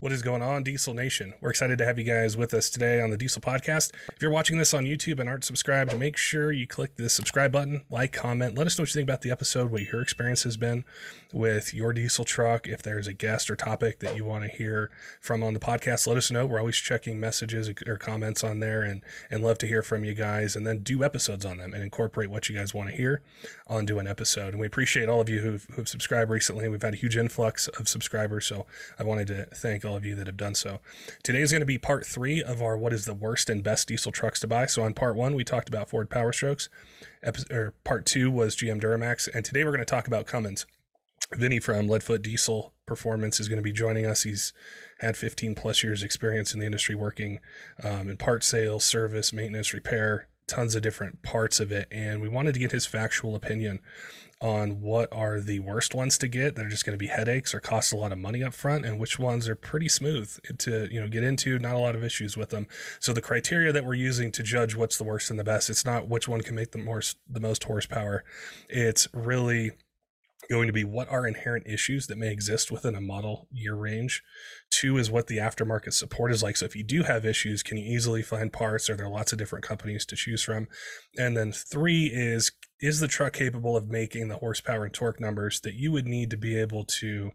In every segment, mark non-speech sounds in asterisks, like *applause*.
What is going on, Diesel Nation? We're excited to have you guys with us today on the Diesel Podcast. If you're watching this on YouTube and aren't subscribed, make sure you click the subscribe button, like, comment. Let us know what you think about the episode, what your experience has been with your diesel truck. If there's a guest or topic that you want to hear from on the podcast, let us know. We're always checking messages or comments on there and, and love to hear from you guys and then do episodes on them and incorporate what you guys want to hear onto an episode. And we appreciate all of you who've, who've subscribed recently. We've had a huge influx of subscribers. So I wanted to thank all of you that have done so. Today is going to be part three of our what is the worst and best diesel trucks to buy. So on part one, we talked about Ford Power Strokes. Episode, or part two was GM Duramax, and today we're going to talk about Cummins. Vinny from Leadfoot Diesel Performance is going to be joining us. He's had 15 plus years experience in the industry working um, in part sales, service, maintenance, repair, tons of different parts of it. And we wanted to get his factual opinion on what are the worst ones to get that are just going to be headaches or cost a lot of money up front and which ones are pretty smooth to you know get into not a lot of issues with them. So the criteria that we're using to judge what's the worst and the best it's not which one can make the most the most horsepower. It's really going to be what are inherent issues that may exist within a model year range. Two is what the aftermarket support is like. So if you do have issues, can you easily find parts? Are there are lots of different companies to choose from? And then three is is the truck capable of making the horsepower and torque numbers that you would need to be able to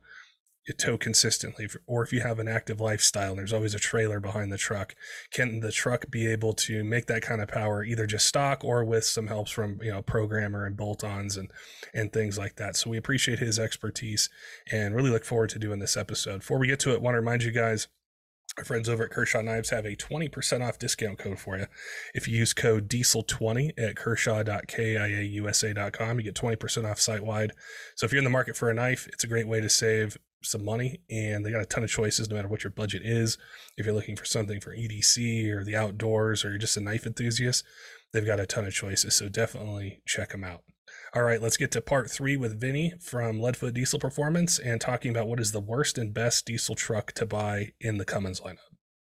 tow consistently or if you have an active lifestyle and there's always a trailer behind the truck can the truck be able to make that kind of power either just stock or with some helps from you know programmer and bolt-ons and and things like that so we appreciate his expertise and really look forward to doing this episode before we get to it want to remind you guys our friends over at Kershaw Knives have a 20% off discount code for you. If you use code diesel20 at kershaw.kaiusa.com, you get 20% off site wide. So if you're in the market for a knife, it's a great way to save some money and they got a ton of choices no matter what your budget is. If you're looking for something for EDC or the outdoors or you're just a knife enthusiast, they've got a ton of choices. So definitely check them out. All right, let's get to part three with Vinny from Leadfoot Diesel Performance and talking about what is the worst and best diesel truck to buy in the Cummins lineup.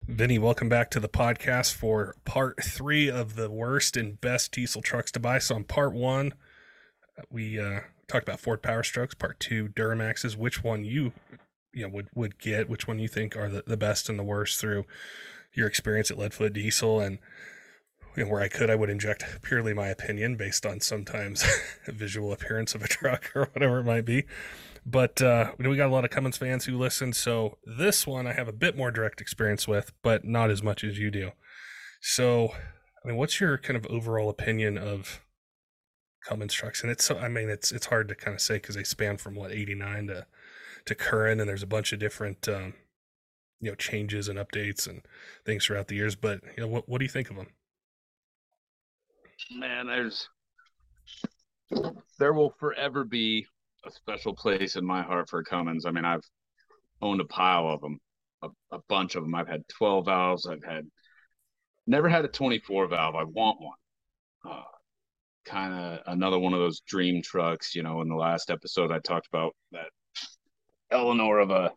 Vinny, welcome back to the podcast for part three of the worst and best diesel trucks to buy. So, on part one, we uh, talked about Ford Power Strokes. Part two, Duramaxes. Which one you you know would would get? Which one you think are the, the best and the worst through your experience at Leadfoot Diesel and you know, where I could, I would inject purely my opinion based on sometimes *laughs* visual appearance of a truck or whatever it might be. But uh, we got a lot of Cummins fans who listen, so this one I have a bit more direct experience with, but not as much as you do. So, I mean, what's your kind of overall opinion of Cummins trucks, and it's so I mean it's it's hard to kind of say because they span from what eighty nine to to current, and there's a bunch of different um, you know changes and updates and things throughout the years. But you know what what do you think of them? Man, there's there will forever be a special place in my heart for Cummins. I mean, I've owned a pile of them, a, a bunch of them. I've had 12 valves. I've had never had a 24 valve. I want one. Uh, kind of another one of those dream trucks. You know, in the last episode, I talked about that Eleanor of a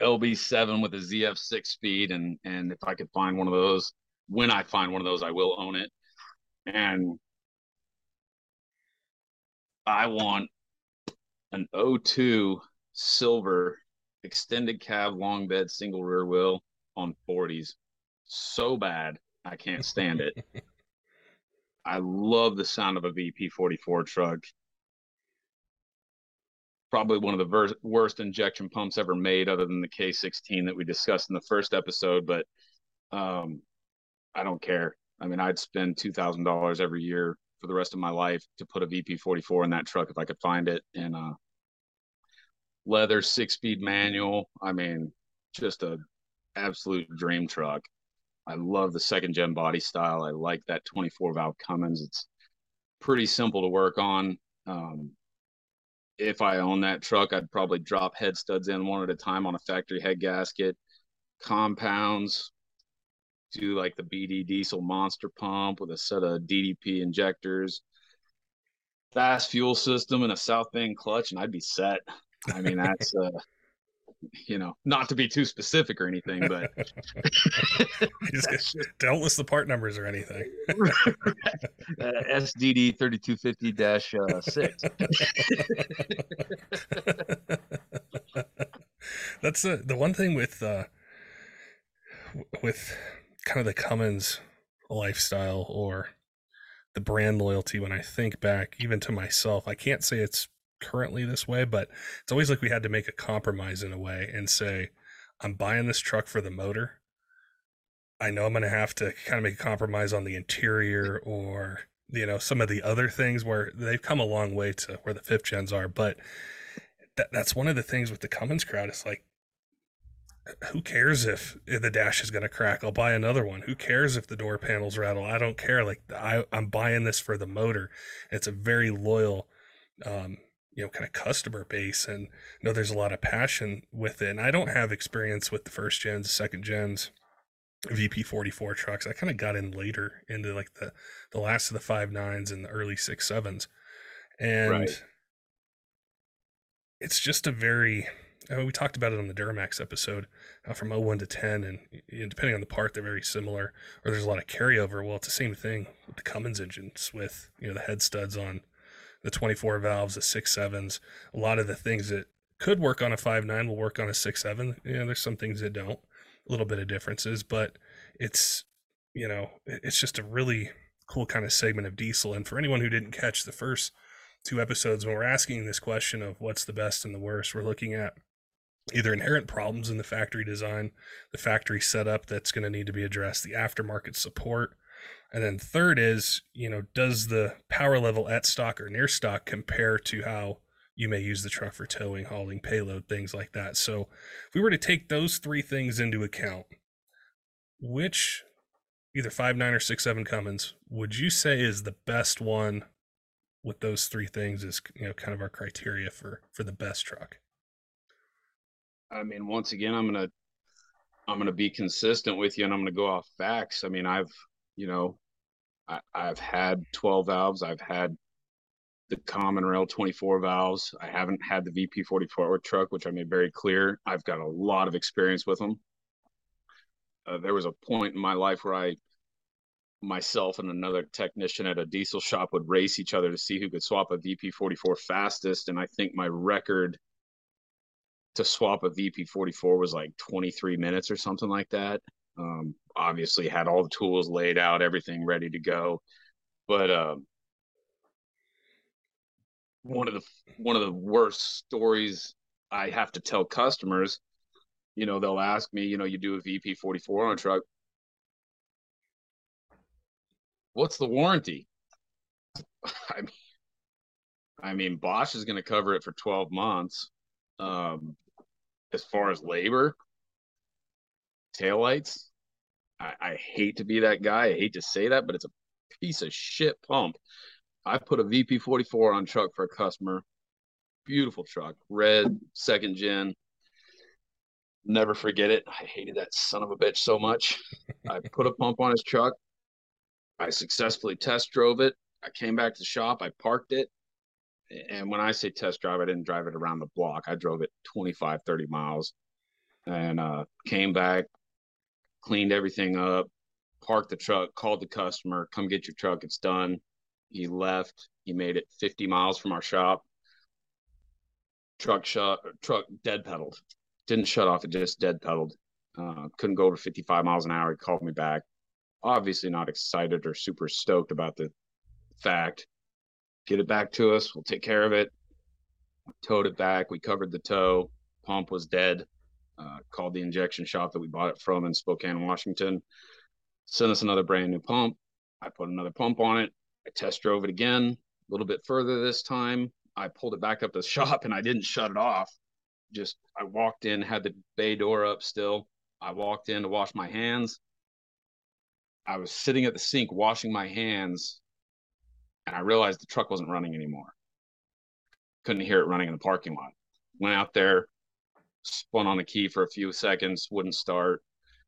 LB7 with a ZF6 speed, and and if I could find one of those, when I find one of those, I will own it. And I want an O2 silver extended cab long bed single rear wheel on 40s so bad I can't stand it. *laughs* I love the sound of a VP44 truck. Probably one of the ver- worst injection pumps ever made, other than the K16 that we discussed in the first episode. But um, I don't care. I mean, I'd spend two thousand dollars every year for the rest of my life to put a VP44 in that truck if I could find it. And uh, leather six speed manual. I mean, just a absolute dream truck. I love the second gen body style. I like that 24 valve Cummins. It's pretty simple to work on. Um, if I own that truck, I'd probably drop head studs in one at a time on a factory head gasket. compounds, do like the BD diesel monster pump with a set of DDP injectors, FASS fuel system, and a South Bend clutch, and I'd be set. I mean, *laughs* that's uh, you know, not to be too specific or anything, but *laughs* *laughs* just, don't list the part numbers or anything. *laughs* uh, SDD thirty two fifty dash uh, six. That's the the one thing with uh, with kind of the Cummins lifestyle or the brand loyalty. When I think back, even to myself, I can't say it's currently this way, but it's always like we had to make a compromise in a way and say, I'm buying this truck for the motor. I know I'm going to have to kind of make a compromise on the interior or, you know, some of the other things where they've come a long way to where the fifth gens are. But that, that's one of the things with the Cummins crowd. It's like, who cares if the dash is going to crack? I'll buy another one. Who cares if the door panels rattle? I don't care. Like I, I'm buying this for the motor. It's a very loyal um, you know kind of customer base and you know there's a lot of passion with it and i don't have experience with the first gens second gens vp44 trucks i kind of got in later into like the the last of the five nines and the early six sevens and right. it's just a very I mean, we talked about it on the Duramax episode uh, from 01 to 10, and you know, depending on the part, they're very similar, or there's a lot of carryover. Well, it's the same thing with the Cummins engines, with you know the head studs on the 24 valves, the six sevens. A lot of the things that could work on a five nine will work on a six seven. You know, there's some things that don't. A little bit of differences, but it's you know it's just a really cool kind of segment of diesel. And for anyone who didn't catch the first two episodes, when we're asking this question of what's the best and the worst, we're looking at either inherent problems in the factory design, the factory setup that's going to need to be addressed, the aftermarket support, and then third is, you know, does the power level at stock or near stock compare to how you may use the truck for towing, hauling, payload, things like that. So if we were to take those three things into account, which either five nine or six seven Cummins would you say is the best one with those three things is you know kind of our criteria for for the best truck? I mean, once again, I'm gonna I'm gonna be consistent with you, and I'm gonna go off facts. I mean, I've you know, I, I've had 12 valves. I've had the common rail 24 valves. I haven't had the VP 44 truck, which I made very clear. I've got a lot of experience with them. Uh, there was a point in my life where I, myself and another technician at a diesel shop would race each other to see who could swap a VP 44 fastest. And I think my record to swap a VP 44 was like 23 minutes or something like that. Um, obviously, had all the tools laid out, everything ready to go. But um, one of the one of the worst stories I have to tell customers, you know, they'll ask me, you know, you do a VP 44 on a truck. What's the warranty? *laughs* I mean, I mean, Bosch is going to cover it for 12 months. Um, as far as labor, taillights, I, I hate to be that guy. I hate to say that, but it's a piece of shit pump. I put a VP44 on truck for a customer. Beautiful truck, red, second gen. Never forget it. I hated that son of a bitch so much. I put a pump on his truck. I successfully test drove it. I came back to the shop. I parked it. And when I say test drive, I didn't drive it around the block. I drove it 25, 30 miles and uh, came back, cleaned everything up, parked the truck, called the customer, come get your truck, it's done. He left. He made it 50 miles from our shop. Truck shut, truck dead pedaled. Didn't shut off, it just dead pedaled. Uh, couldn't go over 55 miles an hour. He called me back. Obviously, not excited or super stoked about the fact. Get it back to us. We'll take care of it. Towed it back. We covered the tow. Pump was dead uh, called the injection shop that we bought it from in Spokane, Washington. Sent us another brand new pump. I put another pump on it. I test drove it again, a little bit further this time. I pulled it back up to the *laughs* shop and I didn't shut it off. Just I walked in, had the bay door up still. I walked in to wash my hands. I was sitting at the sink washing my hands and I realized the truck wasn't running anymore. Couldn't hear it running in the parking lot. Went out there, spun on the key for a few seconds, wouldn't start.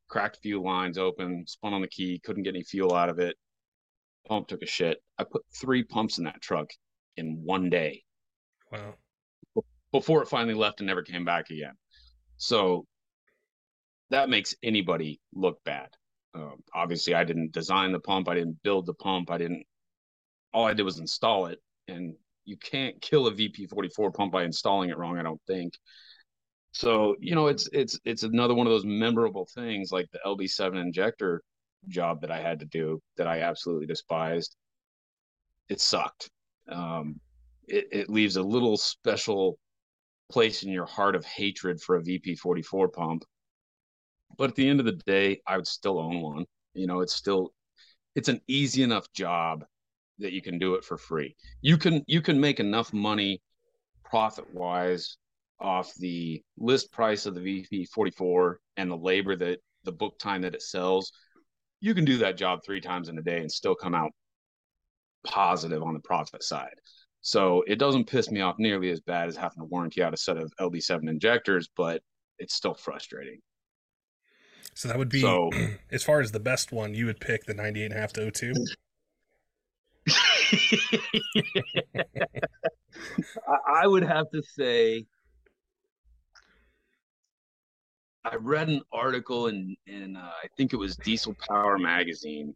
cracked a few lines open, spun on the key, couldn't get any fuel out of it. Pump took a shit. I put three pumps in that truck in one day. Wow. Before it finally left and never came back again. So that makes anybody look bad. Um, obviously, I didn't design the pump. I didn't build the pump. I didn't. All I did was install it, and you can't kill a VP44 pump by installing it wrong. I don't think. So you know, it's it's it's another one of those memorable things, like the LB7 injector job that I had to do that I absolutely despised. It sucked. Um, it, it leaves a little special place in your heart of hatred for a VP44 pump. But at the end of the day, I would still own one. You know, it's still it's an easy enough job that you can do it for free. You can you can make enough money profit wise off the list price of the VP44 and the labor that the book time that it sells. You can do that job three times in a day and still come out positive on the profit side. So it doesn't piss me off nearly as bad as having to warranty out a set of LB7 injectors, but it's still frustrating. So that would be, so, *clears throat* as far as the best one, you would pick the 98.5 to 02? *laughs* I would have to say, I read an article in, in uh, I think it was Diesel Power Magazine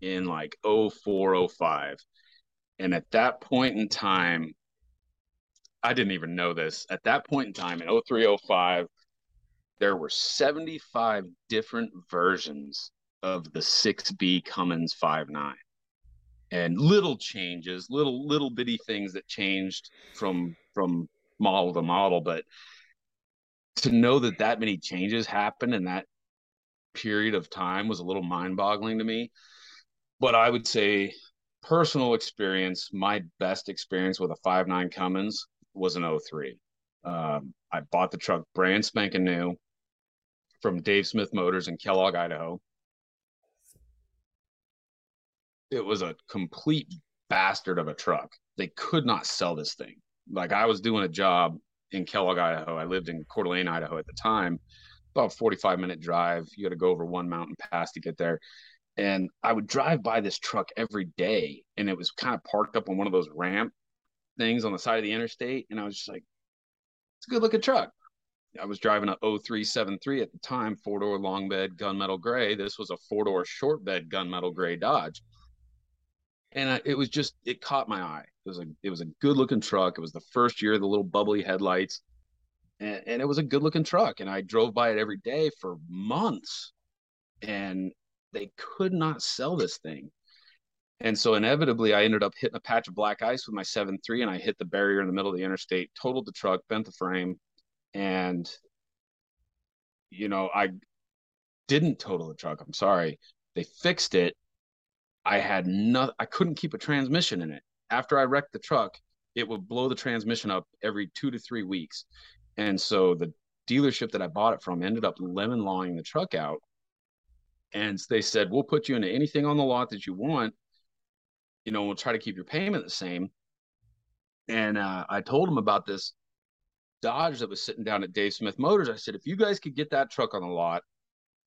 in like 0405 and at that point in time, I didn't even know this. At that point in time, in 0305, there were 75 different versions of the 6B Cummins 59 and little changes, little little bitty things that changed from from model to model, but to know that that many changes happened in that period of time was a little mind-boggling to me. But I would say personal experience, my best experience with a five nine Cummins was an 03. Um, I bought the truck brand spanking new from Dave Smith Motors in Kellogg, Idaho. It was a complete bastard of a truck. They could not sell this thing. Like I was doing a job in Kellogg, Idaho. I lived in Coeur d'Alene, Idaho at the time. About 45 minute drive. You got to go over one mountain pass to get there and I would drive by this truck every day, and it was kind of parked up on one of those ramp things on the side of the interstate, and I was just like, "It's a good looking truck." I was driving a 0373 at the time, four door long bed gunmetal gray. This was a four door short bed gunmetal gray Dodge, and I, it was just it caught my eye. It was a it was a good looking truck. It was the first year the little bubbly headlights, and, and it was a good looking truck. And I drove by it every day for months, and they could not sell this thing. And so inevitably, I ended up hitting a patch of black ice with my 7.3 and I hit the barrier in the middle of the interstate, totaled the truck, bent the frame. And, you know, I didn't total the truck. I'm sorry. They fixed it. I had no, I couldn't keep a transmission in it. After I wrecked the truck, it would blow the transmission up every two to three weeks. And so the dealership that I bought it from ended up lemon lawing the truck out. And they said we'll put you into anything on the lot that you want. You know we'll try to keep your payment the same. And uh, i told them about this dodge that was sitting down at dave smith motors. I said if you guys could get that truck on the lot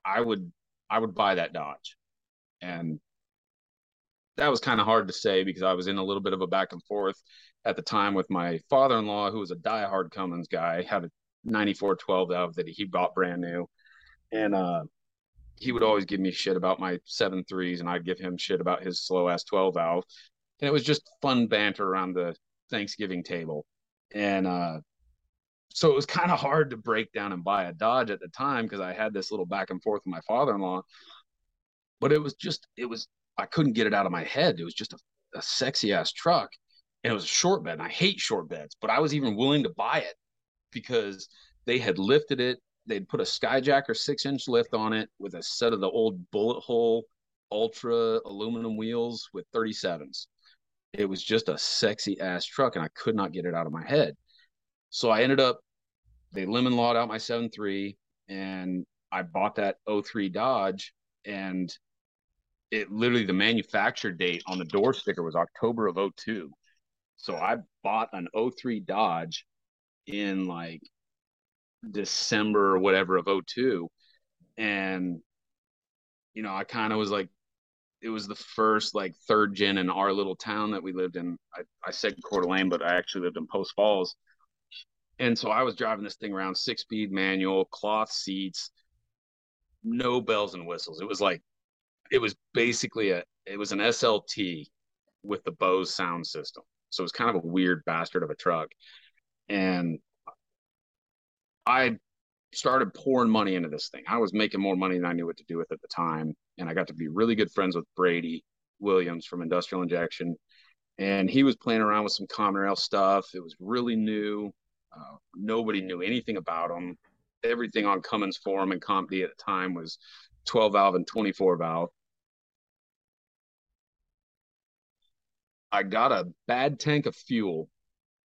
i would i would buy that dodge. And that was kind of hard to say because i was in a little bit of a back and forth at the time with my father-in-law who was a diehard cummins guy had a 9412 of that he bought brand new. And uh he would always give me shit about my seven threes, and I'd give him shit about his slow ass twelve valve, and it was just fun banter around the Thanksgiving table, and uh, so it was kind of hard to break down and buy a Dodge at the time because I had this little back and forth with my father in law, but it was just it was I couldn't get it out of my head. It was just a, a sexy ass truck, and it was a short bed, and I hate short beds, but I was even willing to buy it because they had lifted it. They'd put a skyjacker six inch lift on it with a set of the old bullet hole ultra aluminum wheels with 37s it was just a sexy ass truck and i could not get it out of my head. So i ended up they lemon lawed out my 7.3 and i bought that 03 dodge and it literally the manufacture date on the door sticker was october of 02 so i bought an 03 dodge in like December or whatever of 02. and you know, I kind of was like, it was the first like third gen in our little town that we lived in. I, I said Coeur d'Alene, but I actually lived in Post Falls. And so I was driving this thing around six speed manual, cloth seats, no bells and whistles. It was like, it was basically a, it was an SLT with the Bose sound system. So it was kind of a weird bastard of a truck. And I started pouring money into this thing. I was making more money than I knew what to do with at the time. And I got to be really good friends with Brady Williams from Industrial Injection. And he was playing around with some common rail stuff. It was really new. Uh, nobody knew anything about them. Everything on Cummins Forum and CompD at the time was 12 valve and 24 valve. I got a bad tank of fuel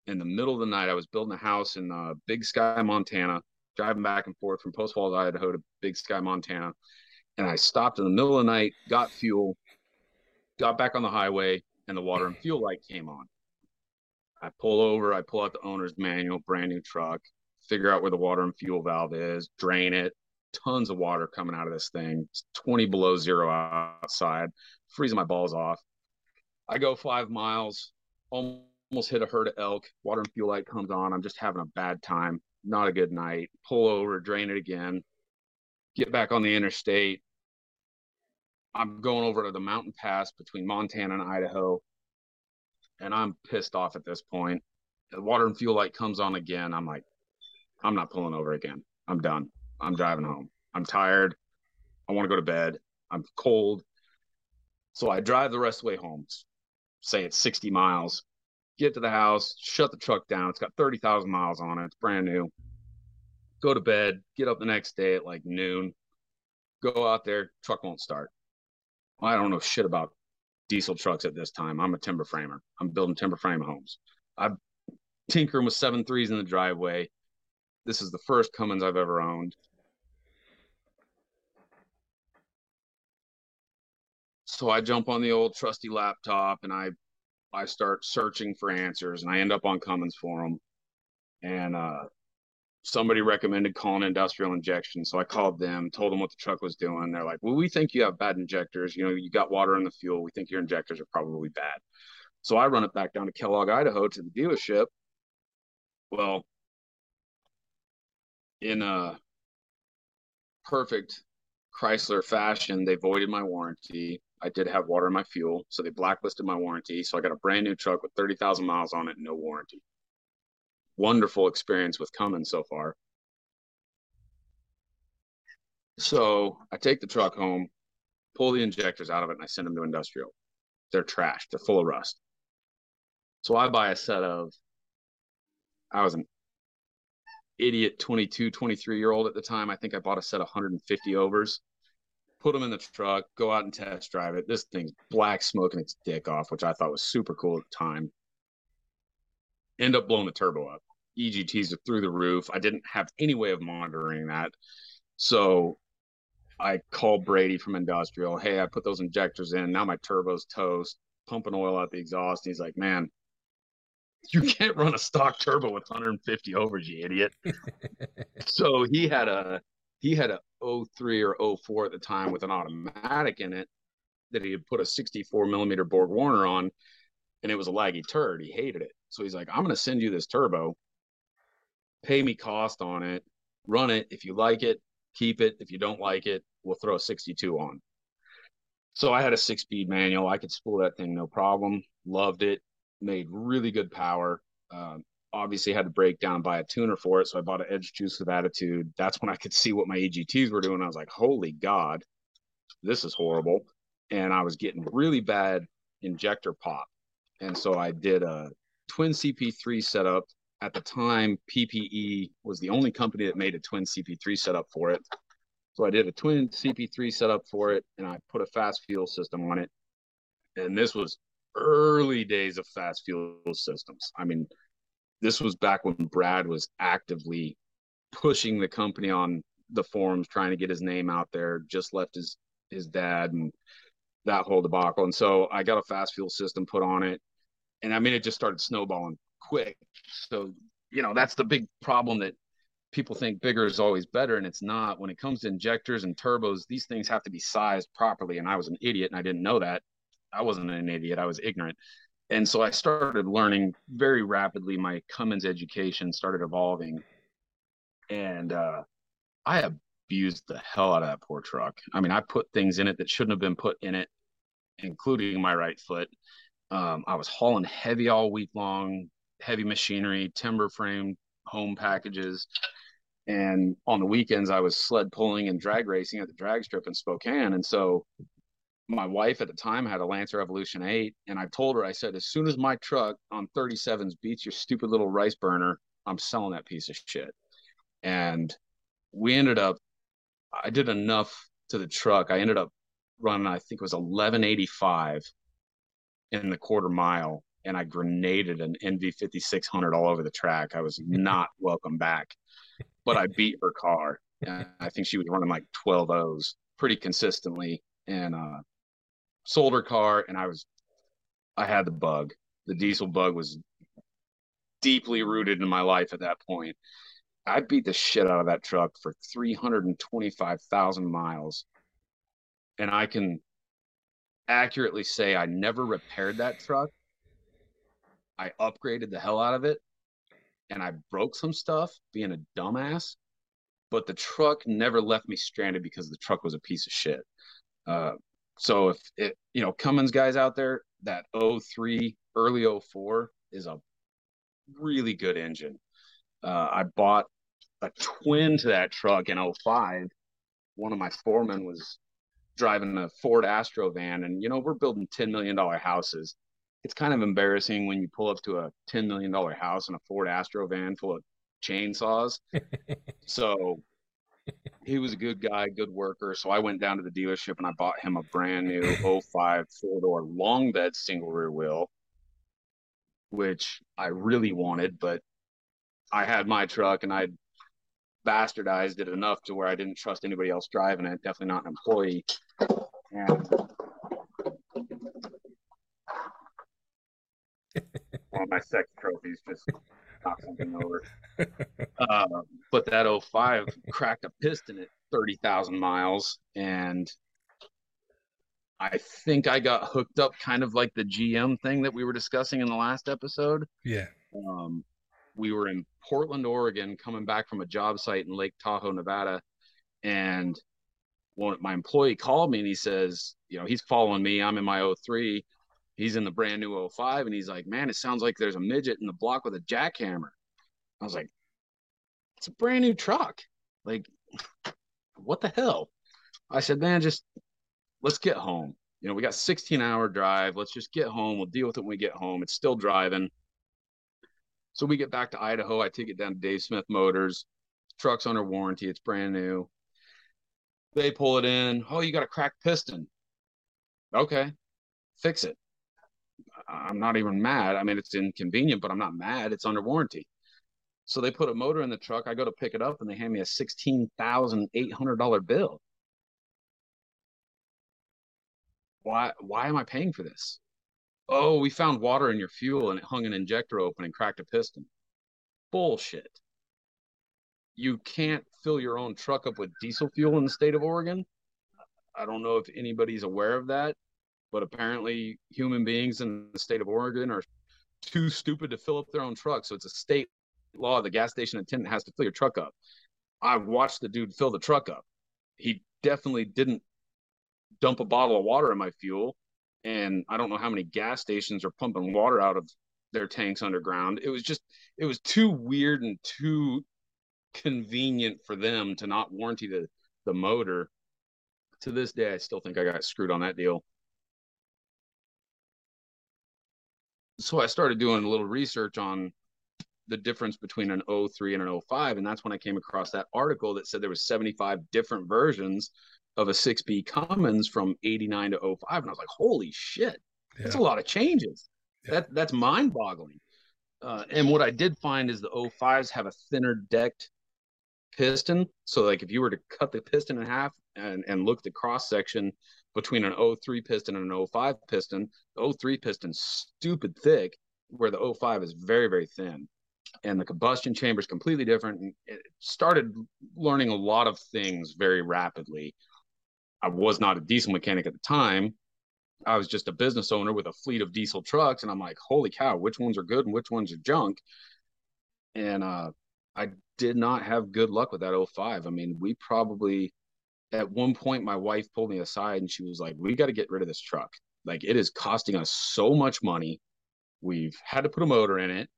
in the middle of the night. I was building a house in uh, Big Sky, Montana, driving back and forth from Post Falls, Idaho to Big Sky, Montana. And I stopped in the middle of the night, got fuel, got back on the highway, and the water and fuel light came on. I pull over, I pull out the owner's manual, brand new truck, figure out where the water and fuel valve is, drain it. Tons of water coming out of this thing. It's 20 below zero outside, freezing my balls off. I go five miles, almost hit a herd of elk. Water and fuel light comes on. I'm just having a bad time. Not a good night. Pull over, drain it again, get back on the interstate. I'm going over to the mountain pass between Montana and Idaho, and I'm pissed off at this point. The water and fuel light comes on again. I'm like, I'm not pulling over again. I'm done. I'm driving home. I'm tired. I want to go to bed. I'm cold. So I drive the rest of the way home. Say it's 60 miles. Get to the house, shut the truck down. It's got 30,000 miles on it. It's brand new. Go to bed, get up the next day at like noon. Go out there, truck won't start. I don't know shit about diesel trucks at this time. I'm a timber framer. I'm building timber frame homes. I'm tinkering with seven threes in the driveway. This is the first Cummins I've ever owned. So I jump on the old trusty laptop and I I start searching for answers and I end up on Cummins forum. And uh, somebody recommended calling industrial injection. So I called them told them what the truck was doing. They're like well we think you have bad injectors. You know you got water in the fuel. We think your injectors are probably bad. So I run it back down to Kellogg Idaho to the dealership. Well in a perfect Chrysler fashion they voided my warranty I did have water in my fuel, so they blacklisted my warranty. So I got a brand new truck with 30,000 miles on it, no warranty. Wonderful experience with Cummins so far. So I take the truck home, pull the injectors out of it, and I send them to industrial. They're trashed, they're full of rust. So I buy a set of, I was an idiot 22, 23 year old at the time. I think I bought a set of 150 overs put them in the truck, go out and test drive it. This thing's black smoking its dick off, which I thought was super cool at the time. End up blowing the turbo up. EGTs are through the roof. I didn't have any way of monitoring that. So I called Brady from Industrial. Hey, I put those injectors in. Now my turbo's toast, pumping oil out the exhaust. And he's like, man, you *laughs* can't run a stock turbo with 150 overs, you idiot. *laughs* so he had a he had a 03 or 04 at the time with an automatic in it that he had put a 64 millimeter Borg Warner on, and it was a laggy turd. He hated it. So he's like, I'm going to send you this turbo, pay me cost on it, run it. If you like it, keep it. If you don't like it, we'll throw a 62 on. So I had a six speed manual. I could spool that thing no problem. Loved it. Made really good power. Um, obviously had to break down buy a tuner for it. So I bought an Edge Juice of Attitude. That's when I could see what my EGTs were doing. I was like, holy God, this is horrible. And I was getting really bad injector pop. And so I did a twin CP3 setup. At the time, PPE was the only company that made a twin CP3 setup for it. So I did a twin CP3 setup for it and I put a FASS fuel system on it. And this was early days of FASS fuel systems. I mean, this was back when Brad was actively pushing the company on the forums, trying to get his name out there. Just left his his dad and that whole debacle. And so I got a FASS fuel system put on it, and I mean it just started snowballing quick. So you know that's the big problem that people think bigger is always better and it's not when it comes to injectors and turbos these things have to be sized properly and i was an idiot and i didn't know that i wasn't an idiot i was ignorant and so i started learning very rapidly my cummins education started evolving. And uh, i abused the hell out of that poor truck. I mean i put things in it that shouldn't have been put in it including my right foot. Um, i was hauling heavy all week long heavy machinery timber frame home packages. And on the weekends, I was sled pulling and drag racing at the drag strip in Spokane. And so my wife at the time had a Lancer Evolution 8. And I told her, I said, as soon as my truck on 37s beats your stupid little rice burner, I'm selling that piece of shit. And we ended up, I did enough to the truck. I ended up running, I think it was 1185 in the quarter mile. And I grenaded an NV 5600 all over the track. I was *laughs* not welcome back but I beat her car. And I think she was running like 12 O's pretty consistently and uh, sold her car. And I was, I had the bug. The diesel bug was deeply rooted in my life at that point. I beat the shit out of that truck for 325,000 miles. And I can accurately say I never repaired that truck. I upgraded the hell out of it and I broke some stuff being a dumbass, but the truck never left me stranded because the truck was a piece of shit. Uh, so if it, you know, Cummins guys out there, that 03, early 04 is a really good engine. Uh, I bought a twin to that truck in 05. One of my foremen was driving a Ford Astro van, and you know, we're building $10 million houses it's kind of embarrassing when you pull up to a $10 million house in a Ford Astro van full of chainsaws. *laughs* so he was a good guy, good worker. So I went down to the dealership and I bought him a brand new *laughs* 05 four door long bed single rear wheel, which I really wanted, but I had my truck and I bastardized it enough to where I didn't trust anybody else driving it, definitely not an employee. And *laughs* one of my sex trophies just knocked something over. *laughs* Uh, but that 05 cracked a piston at 30,000 miles. And I think I got hooked up kind of like the GM thing that we were discussing in the last episode. Yeah. Um, we were in Portland, Oregon, coming back from a job site in Lake Tahoe, Nevada. And one, my employee called me and he says, you know, he's following me. I'm in my 03 he's in the brand new 05 and he's like, man, it sounds like there's a midget in the block with a jackhammer. I was like, it's a brand new truck. Like, *laughs* what the hell? I said, man, just let's get home. You know, we got 16 hour drive. Let's just get home. We'll deal with it when we get home. It's still driving. So we get back to Idaho. I take it down to Dave Smith Motors. Truck's under warranty. It's brand new. They pull it in. Oh, you got a cracked piston. Okay, fix it. I'm not even mad. I mean, it's inconvenient, but I'm not mad. It's under warranty. So they put a motor in the truck. I go to pick it up, and they hand me a sixteen thousand eight hundred dollar bill. Why? Why am I paying for this? Oh, we found water in your fuel, and it hung an injector open and cracked a piston. Bullshit. You can't fill your own truck up with diesel fuel in the state of Oregon. I don't know if anybody's aware of that but apparently human beings in the state of Oregon are too stupid to fill up their own truck. So it's a state law. The gas station attendant has to fill your truck up. I watched the dude fill the truck up. He definitely didn't dump a bottle of water in my fuel. And I don't know how many gas stations are pumping water out of their tanks underground. It was just, it was too weird and too convenient for them to not warranty the, the motor. To this day, I still think I got screwed on that deal. So I started doing a little research on the difference between an 03 and an 05 and that's when I came across that article that said there was 75 different versions of a 6B Cummins from 89 to 05 and I was like holy shit yeah. that's a lot of changes yeah. that that's mind-boggling uh, and what I did find is the 05s have a thinner decked piston so like if you were to cut the piston in half and and look at the cross section between an 03 piston and an 05 piston. The 03 piston's stupid thick, where the 05 is very, very thin. and the combustion chamber is completely different. And it started learning a lot of things very rapidly. I was not a diesel mechanic at the time. I was just a business owner with a fleet of diesel trucks, and I'm like, holy cow, which ones are good and which ones are junk? And uh, I did not have good luck with that 05. I mean, we probably at one point my wife pulled me aside and she was like, "We got to get rid of this truck. Like it is costing us so much money. We've had to put a motor in it.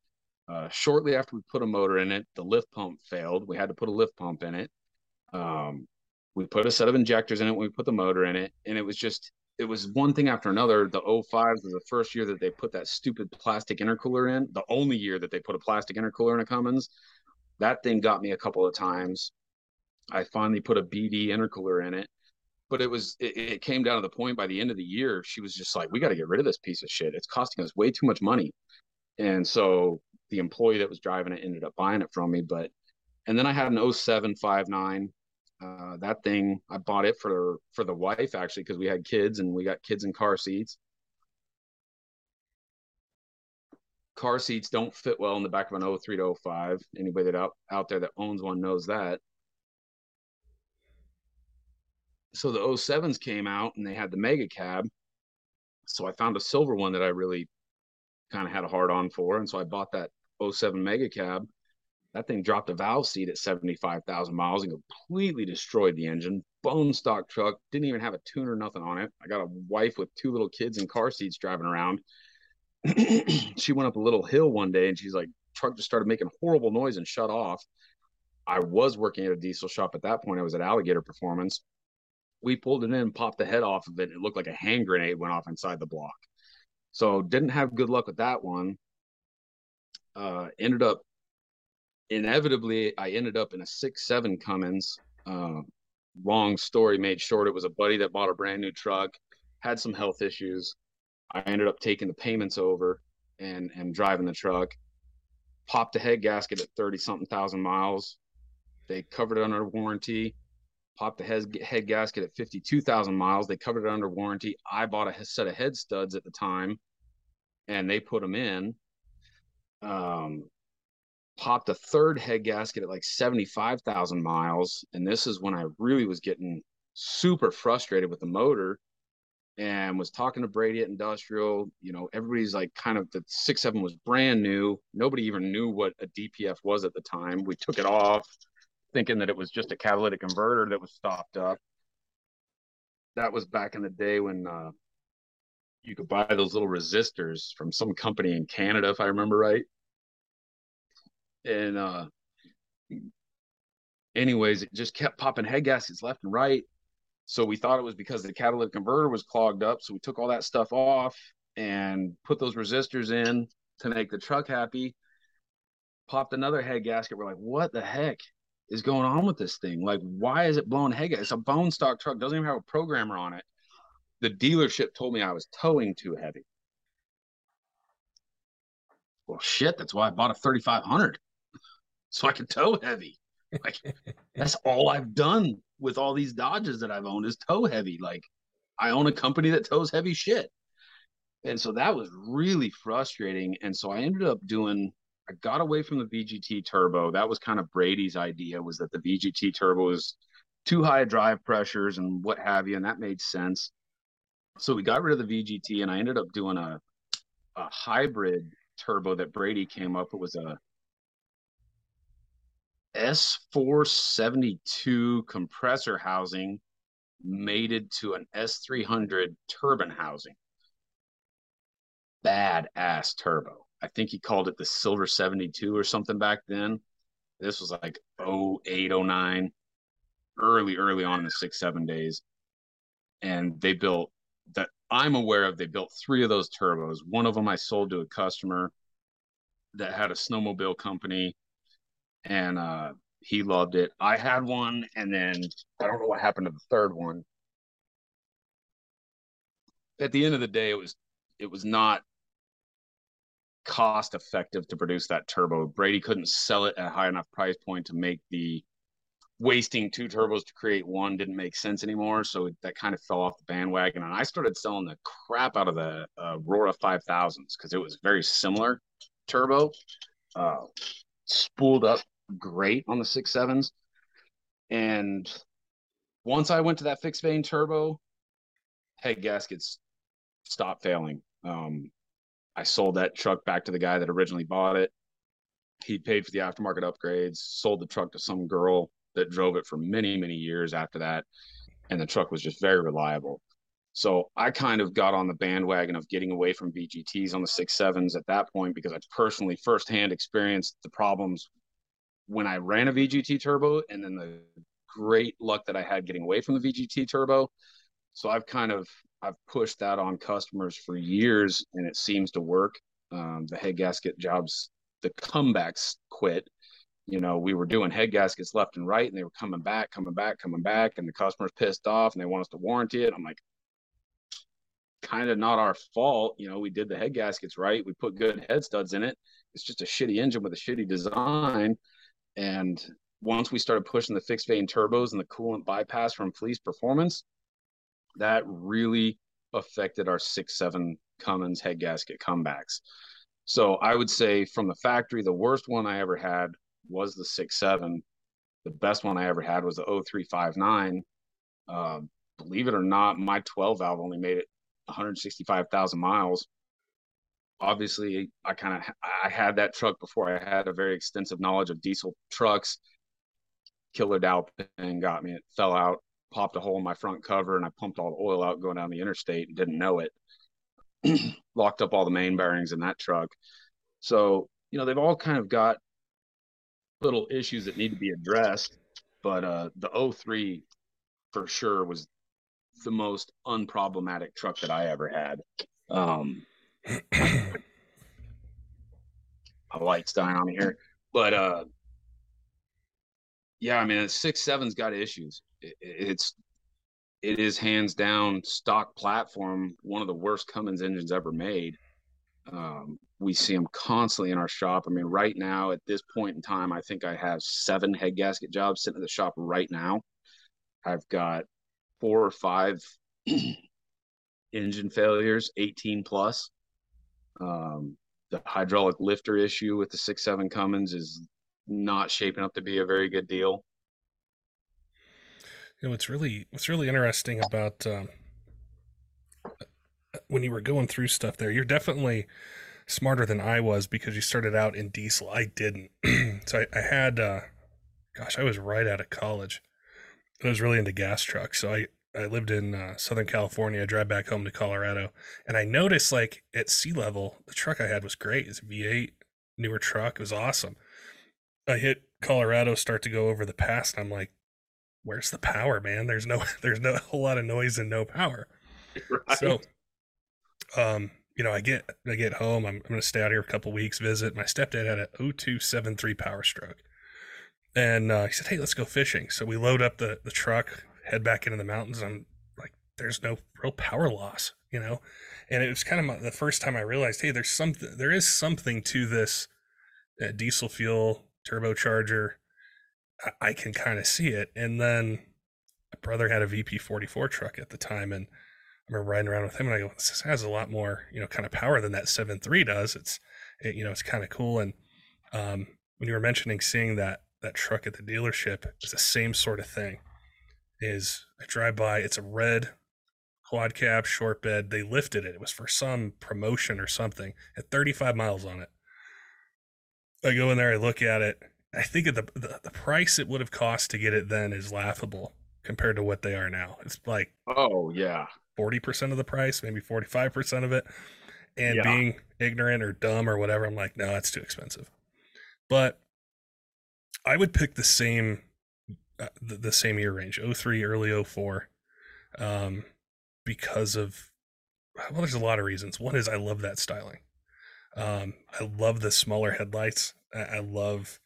Uh, shortly after we put a motor in it, the lift pump failed. We had to put a lift pump in it. Um, we put a set of injectors in it when we put the motor in it, and it was just it was one thing after another. The 05s was the first year that they put that stupid plastic intercooler in. The only year that they put a plastic intercooler in a Cummins. That thing got me a couple of times. I finally put a BD intercooler in it, but it was it, it came down to the point by the end of the year she was just like, we got to get rid of this piece of shit. It's costing us way too much money, and so the employee that was driving it ended up buying it from me. But and then I had an 07 59. Uh, that thing I bought it for for the wife actually because we had kids and we got kids in car seats. Car seats don't fit well in the back of an 03 to 05. Anybody that out, out there that owns one knows that. So the 07s came out and they had the mega cab. So I found a silver one that I really kind of had a hard on for. And so I bought that 07 mega cab. That thing dropped a valve seat at 75,000 miles and completely destroyed the engine. Bone stock truck, didn't even have a tune or nothing on it. I got a wife with two little kids in car seats driving around. *clears throat* she went up a little hill one day and she's like, truck just started making horrible noise and shut off. I was working at a diesel shop at that point. I was at Alligator Performance we pulled it in, popped the head off of it. It looked like a hand grenade went off inside the block. So didn't have good luck with that one. Uh, ended up inevitably, I ended up in a six seven Cummins. Uh, long story made short, it was a buddy that bought a brand new truck, had some health issues. I ended up taking the payments over and and driving the truck. Popped a head gasket at thirty something thousand miles. They covered it under warranty popped the head, head gasket at 52,000 miles. They covered it under warranty. I bought a set of head studs at the time and they put them in. Um, popped a third head gasket at like 75,000 miles. And this is when I really was getting super frustrated with the motor and was talking to Brady at Industrial. You know, everybody's like kind of the six seven was brand new. Nobody even knew what a DPF was at the time. We took it off thinking that it was just a catalytic converter that was stopped up. That was back in the day when uh, you could buy those little resistors from some company in Canada, if I remember right. And uh, anyways, it just kept popping head gaskets left and right. So we thought it was because the catalytic converter was clogged up. So we took all that stuff off and put those resistors in to make the truck happy. Popped another head gasket. We're like, what the heck? Is going on with this thing? Like, why is it blowing head? It's a bone stock truck, doesn't even have a programmer on it. The dealership told me I was towing too heavy. Well, shit, that's why I bought a 3500 *laughs* so I could tow heavy. Like, *laughs* that's all I've done with all these Dodges that I've owned is tow heavy. Like, I own a company that tows heavy shit. And so that was really frustrating. And so I ended up doing I got away from the VGT turbo. That was kind of Brady's idea was that the VGT turbo was too high drive pressures and what have you, and that made sense. So we got rid of the VGT, and I ended up doing a a hybrid turbo that Brady came up. It was a S472 compressor housing mated to an S300 turbine housing. Bad ass turbo. I think he called it the Silver 72 or something back then. This was like 08, 09, early, early on in the six, seven days. And they built that I'm aware of, they built three of those turbos. One of them I sold to a customer that had a snowmobile company and uh, he loved it. I had one, and then I don't know what happened to the third one. At the end of the day, it was it was not cost effective to produce that turbo. Brady couldn't sell it at a high enough price point to make the wasting two turbos to create one didn't make sense anymore. So that kind of fell off the bandwagon. And I started selling the crap out of the uh, Aurora 5000s because it was very similar turbo. uh, spooled up great on the six sevens. And once I went to that fixed vane turbo, head gaskets stopped failing. Um, I sold that truck back to the guy that originally bought it. He paid for the aftermarket upgrades, sold the truck to some girl that drove it for many, many years after that. And the truck was just very reliable. So I kind of got on the bandwagon of getting away from VGTs on the six sevens at that point because I personally firsthand experienced the problems when I ran a VGT turbo and then the great luck that I had getting away from the VGT turbo. So I've kind of I've pushed that on customers for years and it seems to work. Um, the head gasket jobs, the comebacks quit. You know, we were doing head gaskets left and right and they were coming back, coming back, coming back, and the customer's pissed off and they want us to warranty it. I'm like, kind of not our fault. You know, we did the head gaskets right. We put good head studs in it. It's just a shitty engine with a shitty design. And once we started pushing the fixed vane turbos and the coolant bypass from Fleece Performance, that really affected our six seven Cummins head gasket comebacks. So I would say from the factory, the worst one I ever had was the six seven. The best one I ever had was the 0359. Uh, believe it or not, my 12 valve only made it 165,000 miles. Obviously, I kind of I had that truck before I had a very extensive knowledge of diesel trucks. Killer Dowel got me. It fell out, popped a hole in my front cover, and I pumped all the oil out going down the interstate and didn't know it. *clears throat* Locked up all the main bearings in that truck. So, you know, they've all kind of got little issues that need to be addressed. But uh, the 03 for sure was the most unproblematic truck that I ever had. Um, my light's dying on me here, but uh, yeah, I mean, six seven's got issues. It, it's it is hands down stock platform, one of the worst Cummins engines ever made. Um, we see them constantly in our shop. I mean, right now at this point in time, I think I have seven head gasket jobs sitting in the shop right now. I've got four or five *clears throat* engine failures, 18 plus. Um, the hydraulic lifter issue with the six seven Cummins is not shaping up to be a very good deal. You know, what's really what's really interesting about um, when you were going through stuff there, you're definitely smarter than I was because you started out in diesel. I didn't. *clears throat* so I, I had, uh, gosh, I was right out of college. I was really into gas trucks. So I, I lived in uh, Southern California. I drive back home to Colorado, and I noticed like at sea level, the truck I had was great. It's a V8 newer truck. It was awesome. I hit Colorado, start to go over the pass, and I'm like, "Where's the power, man? There's no, *laughs* there's no a whole lot of noise and no power." *laughs* Right. So, um, you know, I get I get home. I'm, I'm going to stay out here a couple weeks, visit. My stepdad had a 0273 Power Stroke, and uh, he said, "Hey, let's go fishing." So we load up the the truck, head back into the mountains. I'm like, "There's no real power loss," you know. And it was kind of my, the first time I realized, hey, there's something, there is something to this uh, diesel fuel turbocharger. I, can kind of see it. And then my brother had a VP44 truck at the time, and I remember riding around with him, and I go, "This has a lot more, you know, kind of power than that 7.3 does." It's, it, you know, it's kind of cool. And um, when you were mentioning seeing that that truck at the dealership, it's the same sort of thing. Is I drive by, it's a red quad cab short bed. They lifted it. It was for some promotion or something. At 35 miles on it. I go in there, I look at it. I think the, the the price it would have cost to get it then is laughable compared to what they are now. It's like oh yeah, forty percent of the price, maybe forty five percent of it. And yeah. being ignorant or dumb or whatever, I'm like, no, that's too expensive. But I would pick the same uh, the, the, same year range, 03, early 04, um, because of well, there's a lot of reasons. One is I love that styling. Um, I love the smaller headlights. I, I love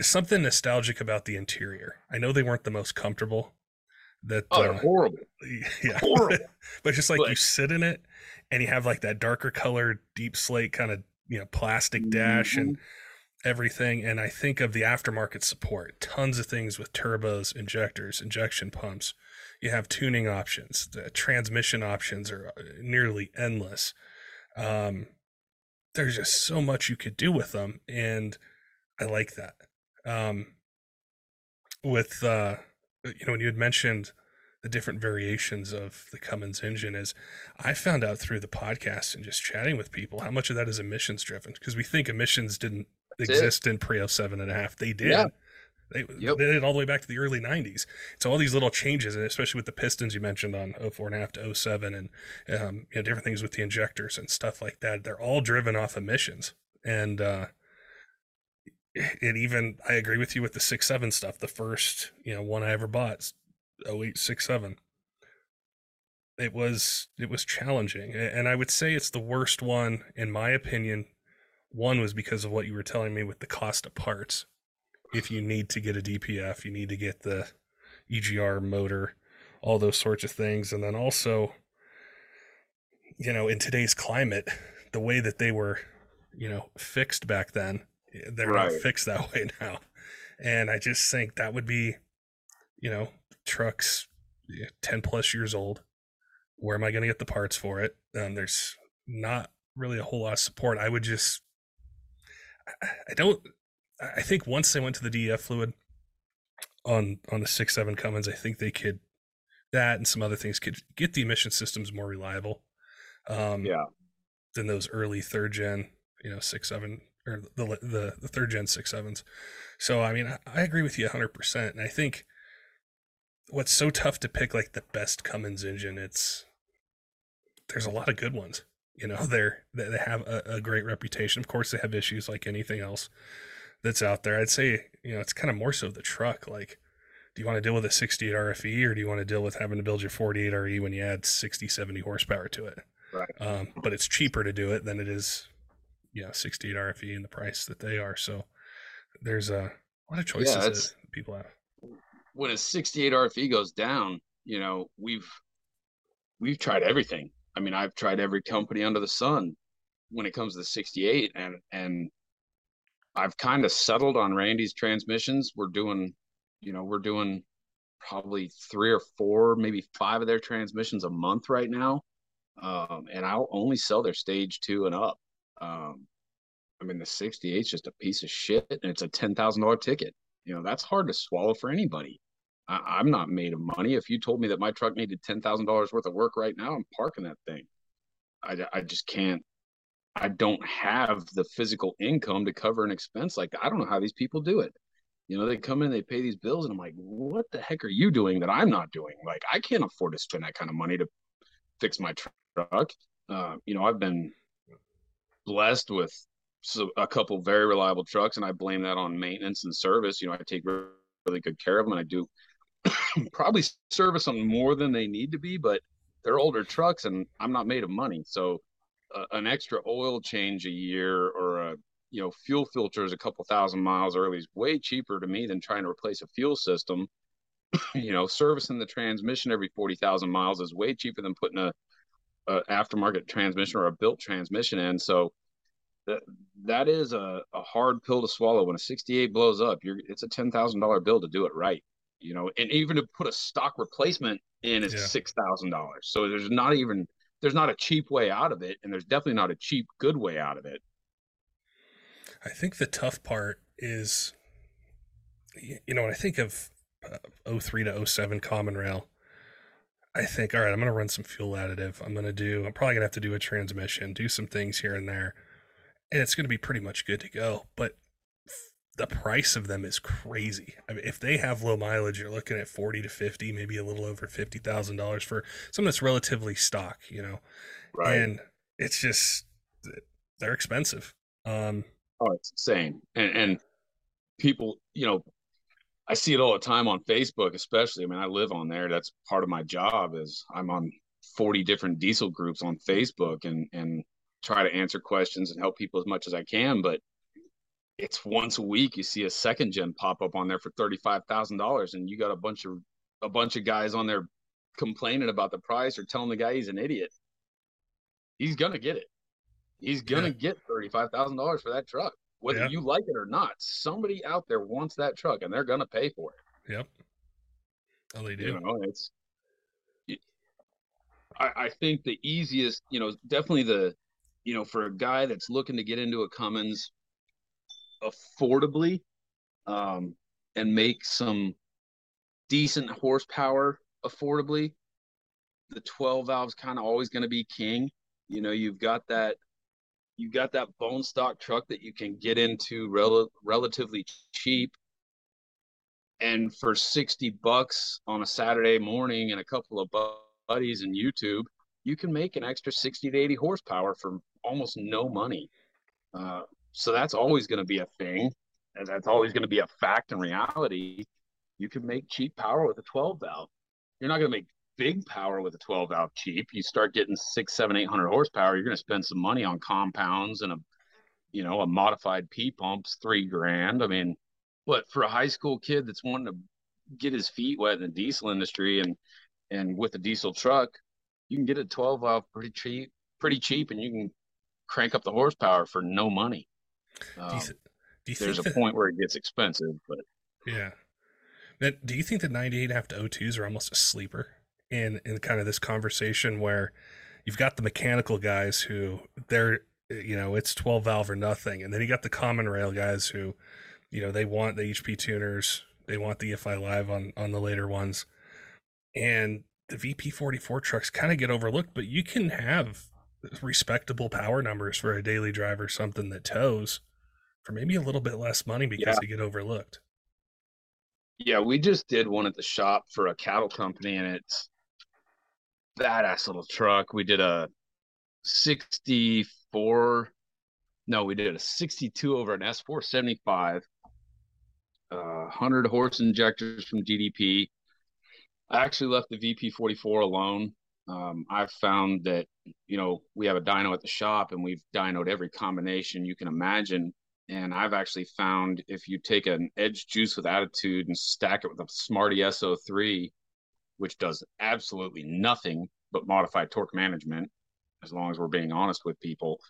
something nostalgic about the interior. I know they weren't the most comfortable. That oh, uh, horrible. *laughs* Yeah, horrible. *laughs* but just like but, you sit in it, and you have like that darker color, deep slate kind of you know plastic dash mm-hmm. and everything. And I think of the aftermarket support, tons of things with turbos, injectors, injection pumps. You have tuning options. The transmission options are uh, nearly endless. Um, there's just so much you could do with them, and I like that. Um, with uh, you know, when you had mentioned the different variations of the Cummins engine, is I found out through the podcast and just chatting with people how much of that is emissions driven because we think emissions didn't That's exist it. in pre 07 and a half. They did. Yeah. They, yep. they did all the way back to the early 90s. So all these little changes, and especially with the pistons you mentioned on 04 and a half to 07 and um, you know, different things with the injectors and stuff like that, they're all driven off emissions. And uh, it even, I agree with you with the six seven stuff. The first, you know, one I ever bought, 0867. It was it was challenging, and I would say it's the worst one in my opinion. One was because of what you were telling me with the cost of parts if you need to get a DPF, you need to get the EGR motor, all those sorts of things. And then also, you know, in today's climate, the way that they were, you know, fixed back then, they're right. not fixed that *laughs* way now. And I just think that would be, you know, trucks 10 plus years old. Where am I going to get the parts for it? Um, there's not really a whole lot of support. I would just, I don't, I think once they went to the DEF fluid on on the six seven Cummins, I think they could that and some other things could get the emission systems more reliable. Um, yeah. Than those early third gen, you know, six seven or the the, the third gen six sevens. So I mean, I, I agree with you hundred percent, and I think what's so tough to pick like the best Cummins engine. It's there's a lot of good ones. You know, *laughs* they're they have a, a great reputation. Of course, they have issues like anything else that's out there. I'd say, you know, it's kind of more so the truck. Like, do you want to deal with a 68 RFE or do you want to deal with having to build your 48 RE when you add 60, 70 horsepower to it? Right. Um, but it's cheaper to do it than it is, you know, 68 RFE and the price that they are. So there's a lot of choices yeah, that people have. When a 68 RFE goes down, you know, we've we've tried everything. I mean, I've tried every company under the sun when it comes to the 68 and and I've kind of settled on Randy's transmissions. We're doing, you know, we're doing probably three or four, maybe five of their transmissions a month right now. Um, and I'll only sell their stage two and up. Um, I mean, the 68 is just a piece of shit and it's a $10,000 ticket. You know, that's hard to swallow for anybody. I, am not made of money. If you told me that my truck needed $10,000 worth of work right now, I'm parking that thing. I, I just can't I don't have the physical income to cover an expense like. I don't know how these people do it. You know, they come in, they pay these bills, and I'm like, what the heck are you doing that I'm not doing? Like, I can't afford to spend that kind of money to fix my truck. Uh, you know, I've been blessed with a couple very reliable trucks, and I blame that on maintenance and service. You know, I take really good care of them, and I do *coughs* probably service them more than they need to be, but they're older trucks, and I'm not made of money. So, an extra oil change a year or a you know fuel filters a couple thousand miles early is way cheaper to me than trying to replace a fuel system *coughs* you know servicing the transmission every 40,000 miles is way cheaper than putting a, a, aftermarket transmission or a built transmission in so that that is a, a hard pill to swallow when a 68 blows up you're it's a $10,000 bill to do it right you know and even to put a stock replacement in is yeah. $6,000 so there's not even there's not a cheap way out of it, and there's definitely not a cheap good way out of it. I think the tough part is, you know, when I think of uh, 03 to 07 Common Rail, I think, all right, I'm going to run some fuel additive. I'm going to do, I'm probably going to have to do a transmission, do some things here and there, and it's going to be pretty much good to go. But the price of them is crazy. I mean, if they have low mileage, you're looking at forty to fifty, maybe a little over fifty thousand dollars for something that's relatively stock, you know. Right. And it's just they're expensive. Um, oh, it's insane. And, and people, you know, I see it all the time on Facebook, especially. I mean, I live on there. That's part of my job. Is I'm on forty different diesel groups on Facebook and and try to answer questions and help people as much as I can, but it's once a week you see a second gen pop up on there for thirty five thousand dollars, and you got a bunch of a bunch of guys on there complaining about the price or telling the guy he's an idiot. He's gonna get it. He's gonna yeah. get thirty five thousand dollars for that truck, whether yeah. you like it or not. Somebody out there wants that truck, and they're gonna pay for it. Yep. Oh, they do. You know, it's. I, I think the easiest, you know, definitely the you know, for a guy that's looking to get into a Cummins affordably um, and make some decent horsepower affordably, the 12 valve's kind of always going to be king. You know, you've got that you got that bone stock truck that you can get into rel- relatively cheap. And for 60 bucks on a saturday morning and a couple of buddies in youtube you can make an extra 60 to 80 horsepower for almost no money. Uh, so that's always going to be a thing and that's always going to be a fact and reality. You can make cheap power with a 12 valve. You're not going to make big power with a 12 valve cheap. You start getting six, seven, eight hundred horsepower, you're going to spend some money on compounds and a, you know, a modified P pumps, three grand. I mean, but for a high school kid that's wanting to get his feet wet in the diesel industry and, and with a diesel truck, you can get a 12 valve pretty cheap, pretty cheap, and you can crank up the horsepower for no money. Um, do you, th- do you there's a that... point where it gets expensive, but yeah. Do you think the 98 after O2s are almost a sleeper? In in kind of this conversation where you've got the mechanical guys who they're you know it's 12 valve or nothing and then you got the common rail guys who you know they want the hp tuners they want the EFI live on on the later ones and the vp44 trucks kind of get overlooked but you can have respectable power numbers for a daily driver something that tows for maybe a little bit less money because yeah. they get overlooked yeah we just did one at the shop for a cattle company and it's badass little truck. We did a 64, no, we did a 62 over an S475, uh, 100 horse injectors from DDP. I actually left the VP44 alone. Um, I've found that, you know, we have a dyno at the shop and we've dynoed every combination you can imagine. And I've actually found if you take an edge juice with attitude and stack it with a Smarty SO3, which does absolutely nothing but modify torque management, as long as we're being honest with people.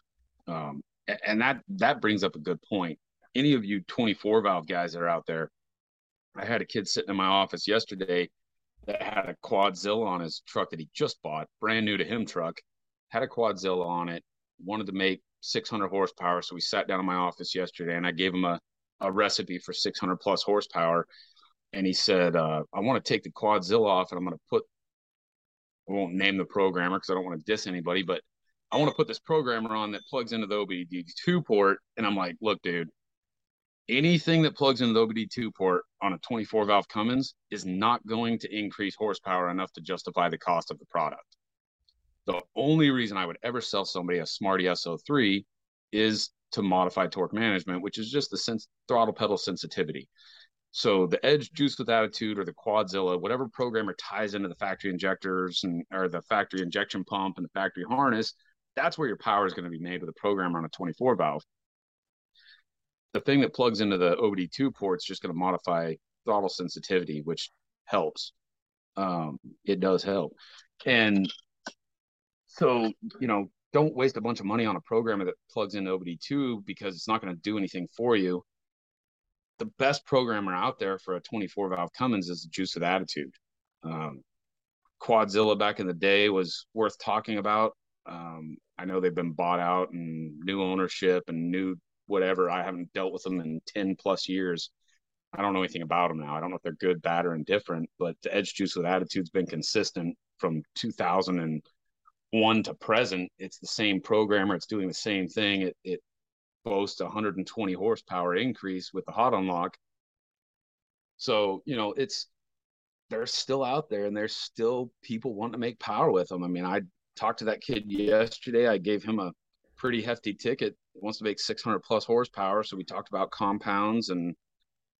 Um, and that that brings up a good point. Any of you 24 valve guys that are out there, I had a kid sitting in my office yesterday that had a Quadzilla on his truck that he just bought, brand new to him truck, had a Quadzilla on it, wanted to make 600 horsepower. So we sat down in my office yesterday and I gave him a, a recipe for 600 plus horsepower and he said, uh, I want to take the Quadzilla off and I'm going to put, I won't name the programmer because I don't want to diss anybody, but I want to put this programmer on that plugs into the OBD2 port. And I'm like, look, dude, anything that plugs into the OBD2 port on a 24 valve Cummins is not going to increase horsepower enough to justify the cost of the product. The only reason I would ever sell somebody a Smarty SO3 is to modify torque management, which is just the sense throttle pedal sensitivity. So the Edge Juice with Attitude or the Quadzilla, whatever programmer ties into the factory injectors and or the factory injection pump and the factory harness, that's where your power is going to be made with a programmer on a 24 valve. The thing that plugs into the OBD2 port is just going to modify throttle sensitivity, which helps. Um, it does help. And so, you know, don't waste a bunch of money on a programmer that plugs into OBD2 because it's not going to do anything for you the best programmer out there for a 24 valve Cummins is Juice with Attitude. Um, Quadzilla back in the day was worth talking about. Um, I know they've been bought out and new ownership and new whatever. I haven't dealt with them in 10 plus years. I don't know anything about them now. I don't know if they're good, bad, or indifferent, but the Edge Juice with Attitude's been consistent from 2001 to present. It's the same programmer. It's doing the same thing. It, it boast 120 horsepower increase with the hot unlock. So, you know, it's they're still out there and there's still people wanting to make power with them. I mean, I talked to that kid yesterday. I gave him a pretty hefty ticket. He wants to make 600 plus horsepower. So we talked about compounds and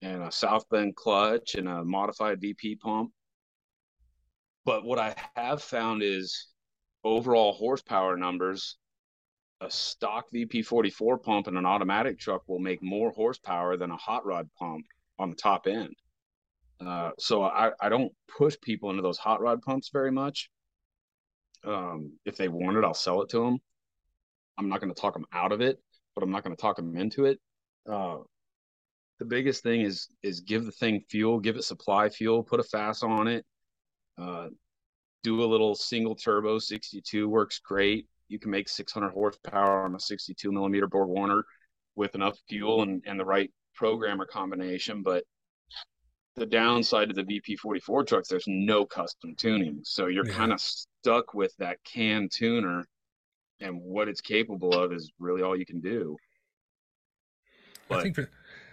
and a South Bend clutch and a modified VP pump. But what I have found is overall horsepower numbers a stock VP44 pump in an automatic truck will make more horsepower than a hot rod pump on the top end. Uh, so I, I don't push people into those hot rod pumps very much. Um, if they want it, I'll sell it to them. I'm not going to talk them out of it, but I'm not going to talk them into it. Uh, the biggest thing is is give the thing fuel, give it supply fuel, put a FASS on it, uh, do a little single turbo 62 works great You can make 600 horsepower on a 62 millimeter Borg Warner with enough fuel and, and the right programmer combination. But the downside of the VP44 trucks, there's no custom tuning. So you're yeah. kind of stuck with that can tuner, and what it's capable of is really all you can do. But, I think for,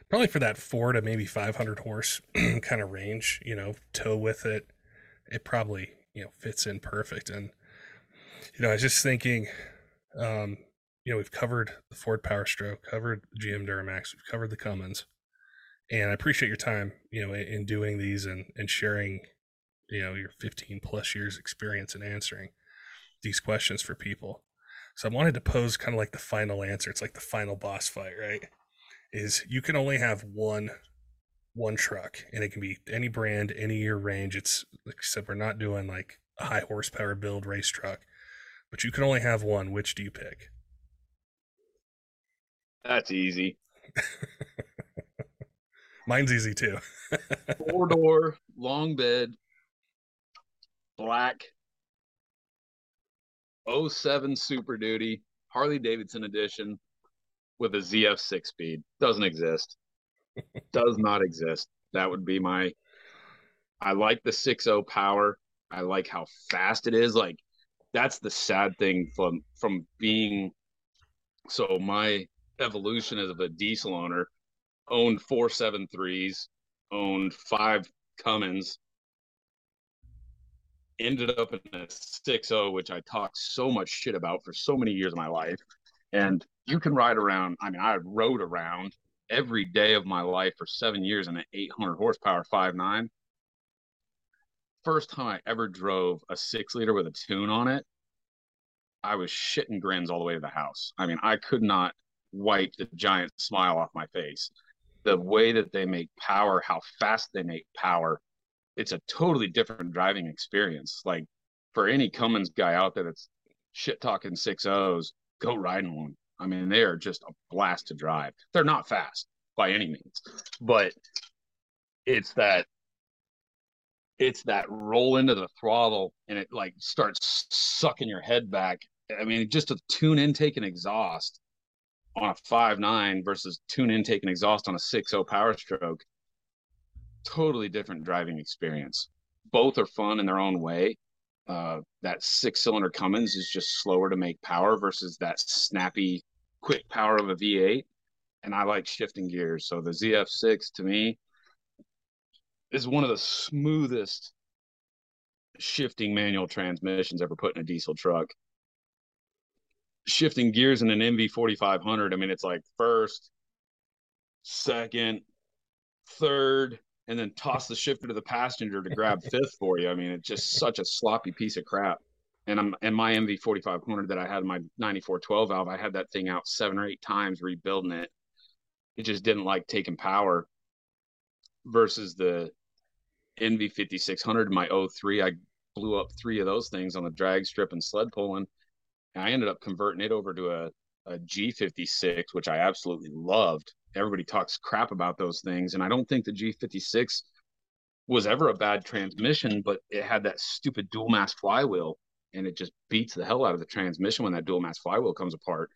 probably for that four to maybe 500 horse *clears throat* kind of range, you know, tow with it, it probably, you know, fits in perfect. And, you know, I was just thinking, um, you know, we've covered the Ford Power Stroke, covered the GM Duramax, we've covered the Cummins. And I appreciate your time, you know, in, in doing these and, and sharing, you know, your 15 plus years experience in answering these questions for people. So I wanted to pose kind of like the final answer. It's like the final boss fight, right? Is you can only have one one truck and it can be any brand, any year range. It's said, we're not doing like a high horsepower build race truck, but you can only have one. Which do you pick? That's easy. *laughs* Mine's easy too. *laughs* Four door, long bed, black, 07 Super Duty, Harley Davidson edition with a ZF six speed. Doesn't exist. *laughs* Does not exist. That would be my. I like the 6.0 power. I like how fast it is. Like that's the sad thing from from being. So my evolution as a diesel owner, owned four seven threes, owned five Cummins, ended up in a 6.0, which I talked so much shit about for so many years of my life. And you can ride around. I mean, I rode around every day of my life for seven years in an 800 horsepower 5.9. First time I ever drove a six liter with a tune on it, I was shitting grins all the way to the house. I mean, I could not wipe the giant smile off my face. The way that they make power, how fast they make power, it's a totally different driving experience. Like for any Cummins guy out there that's shit talking six O's, go riding one. I mean, they are just a blast to drive. They're not fast by any means, but it's that it's that roll into the throttle and it like starts sucking your head back. I mean, just a tune intake and exhaust on a five nine versus tune intake and exhaust on a six zero oh power stroke totally different driving experience. Both are fun in their own way. Uh, that six cylinder Cummins is just slower to make power versus that snappy, quick power of a V8. And I like shifting gears. So the ZF6 to me is one of the smoothest shifting manual transmissions ever put in a diesel truck. Shifting gears in an NV4500, I mean, it's like first, second, third, and then toss the shifter to the passenger to grab *laughs* fifth for you. I mean, it's just such a sloppy piece of crap. And I'm and my NV 4500 that I had in my 9412 valve, I had that thing out seven or eight times rebuilding it. It just didn't like taking power. Versus the NV 5600, my 03, I blew up three of those things on the drag strip and sled pulling. And I ended up converting it over to a, a G56, which I absolutely loved everybody talks crap about those things. And I don't think the G56 was ever a bad transmission, but it had that stupid dual mass flywheel and it just beats the hell out of the transmission when that dual mass flywheel comes apart.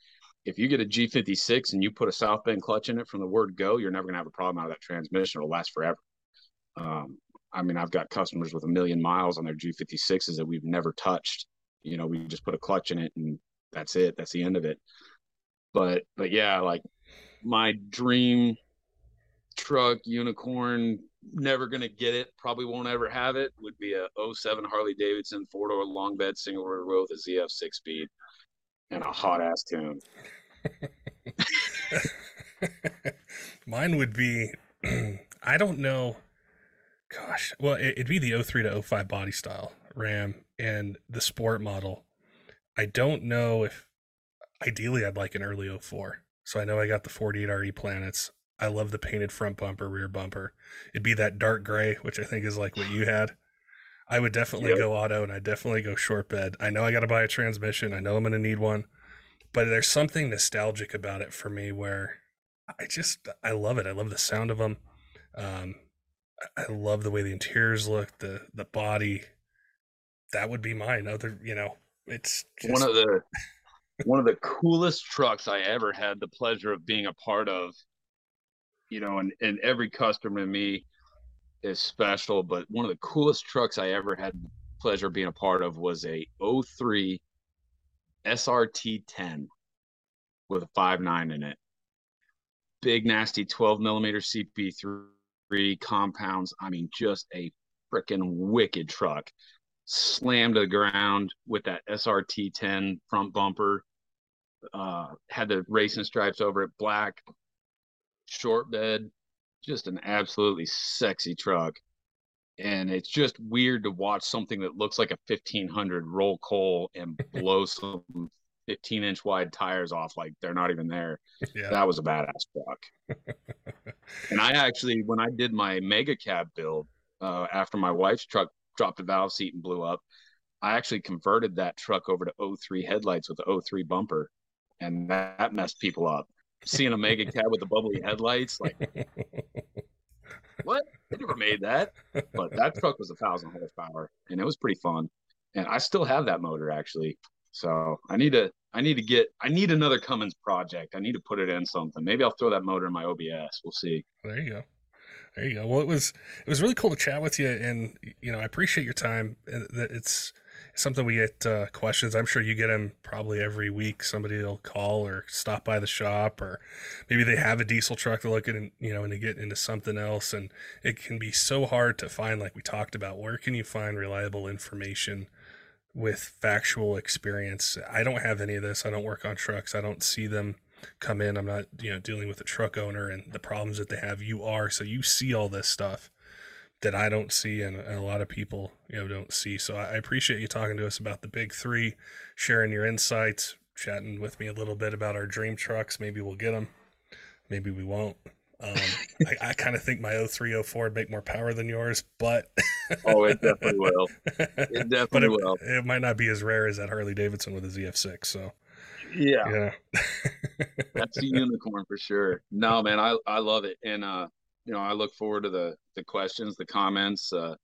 If you get a G56 and you put a South Bend clutch in it from the word go, you're never going to have a problem out of that transmission. It'll last forever. Um, I mean, I've got customers with a million miles on their G56s that we've never touched. You know, we just put a clutch in it and that's it. That's the end of it. But, but yeah, like my dream truck unicorn never gonna get it probably won't ever have it would be a 07 harley davidson four door long bed single rear row with a zf six speed and a hot ass tune *laughs* mine would be *clears throat* i don't know gosh well it'd be the 03 to 05 body style ram and the sport model i don't know if ideally i'd like an early 04 so I know I got the 48 RE planets. I love the painted front bumper, rear bumper. It'd be that dark gray, which I think is like what you *gasps* had. I would definitely yep. go auto and I definitely go short bed. I know I got to buy a transmission. I know I'm going to need one, but there's something nostalgic about it for me where I just, I love it. I love the sound of them. Um, I love the way the interiors look, the, the body. That would be mine. Other, you know, it's just... one of the, one of the coolest trucks I ever had the pleasure of being a part of. You know, and, and every customer to me is special, but one of the coolest trucks I ever had the pleasure of being a part of was a 03 SRT 10 with a five nine in it. Big nasty 12 millimeter CP3 compounds. I mean, just a freaking wicked truck. Slammed to the ground with that SRT 10 front bumper. Uh, had the racing stripes over it, black, short bed, just an absolutely sexy truck. And it's just weird to watch something that looks like a 1500 roll coal and *laughs* blow some 15 inch wide tires off like they're not even there. Yeah. That was a badass truck. *laughs* and I actually, when I did my mega cab build uh, after my wife's truck dropped a valve seat and blew up, I actually converted that truck over to 03 headlights with the 03 bumper, and that messed people up. Seeing a mega cab with the bubbly headlights, like *laughs* what? They never made that. But that truck was a thousand horsepower, and it was pretty fun. And I still have that motor actually. So I need to I need to get I need another Cummins project. I need to put it in something. Maybe I'll throw that motor in my OBS. We'll see. There you go. There you go. Well, it was it was really cool to chat with you, and you know I appreciate your time. It's something we get uh, questions. I'm sure you get them probably every week. Somebody will call or stop by the shop, or maybe they have a diesel truck they're looking, you know, and they get into something else. And it can be so hard to find, like we talked about. Where can you find reliable information? With factual experience. I don't have any of this. I don't work on trucks. I don't see them come in. I'm not, you know, dealing with a truck owner and the problems that they have. You are, so you see all this stuff that I don't see and, a lot of people, you know, don't see. So I appreciate you talking to us about the big three, sharing your insights, chatting with me a little bit about our dream trucks. Maybe we'll get them. Maybe we won't. Um, I, I kind of think my 0304 would make more power than yours, but *laughs* oh, it definitely will. It *laughs* definitely it, will. It might not be as rare as that Harley Davidson with a ZF6. So yeah, yeah, *laughs* that's a unicorn for sure. No, man, I I love it, and uh, you know, I look forward to the the questions, the comments. Uh,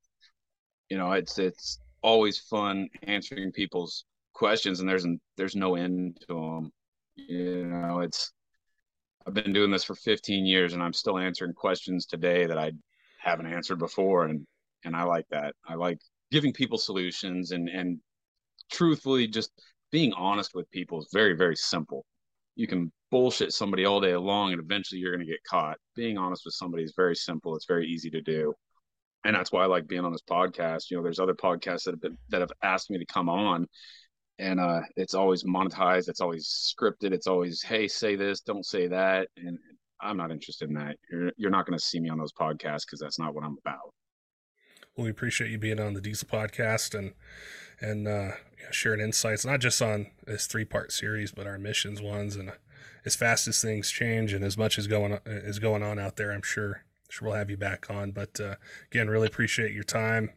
you know, it's it's always fun answering people's questions, and there's there's no end to them. You know, it's I've been doing this for 15 years and I'm still answering questions today that I haven't answered before. And, and I like that. I like giving people solutions and, and truthfully just being honest with people is very, very simple. You can bullshit somebody all day long and eventually you're going to get caught. Being honest with somebody is very simple. It's very easy to do. And that's why I like being on this podcast. You know, there's other podcasts that have been, that have asked me to come on and uh, it's always monetized. It's always scripted. It's always, hey, say this, don't say that, and I'm not interested in that. You're you're not going to see me on those podcasts because that's not what I'm about. Well, we appreciate you being on the Diesel podcast and and uh, sharing insights, not just on this three part series, but our missions ones. And as fast as things change and as much as going is going on out there, I'm sure sure we'll have you back on. But uh, again, really appreciate your time,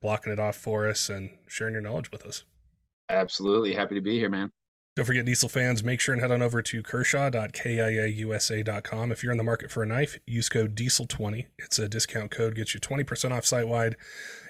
blocking it off for us, and sharing your knowledge with us. Absolutely. Happy to be here, man. Don't forget, Diesel fans, make sure and head on over to kershaw.kaiusa.com. If you're in the market for a knife, use code DIESEL20. It's a discount code, gets you 20% off site wide.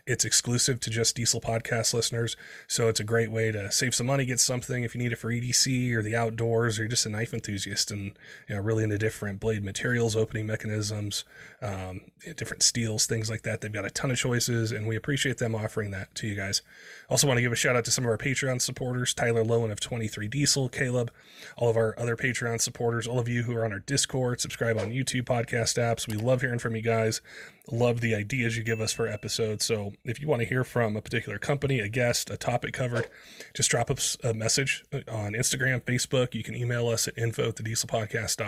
It's exclusive to just Diesel podcast listeners, so it's a great way to save some money, get something if you need it for EDC or the outdoors, or you're just a knife enthusiast and you know really into different blade materials, opening mechanisms, um, different steels, things like that. They've got a ton of choices, and we appreciate them offering that to you guys. Also, want to give a shout out to some of our Patreon supporters: Tyler Lowen of 23 Diesel, Caleb, all of our other Patreon supporters, all of you who are on our Discord, subscribe on YouTube podcast apps. We love hearing from you guys. Love the ideas you give us for episodes. So if you want to hear from a particular company, a guest, a topic covered, just drop us a message on Instagram, Facebook. You can email us at info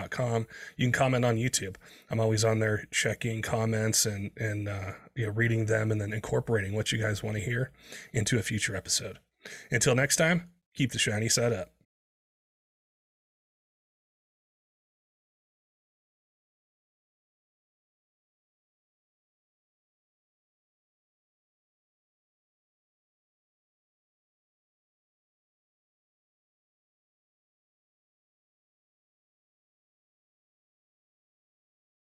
at. You can comment on YouTube. I'm always on there checking comments and, and uh, you know, reading them and then incorporating what you guys want to hear into a future episode. Until next time, keep the shiny side up.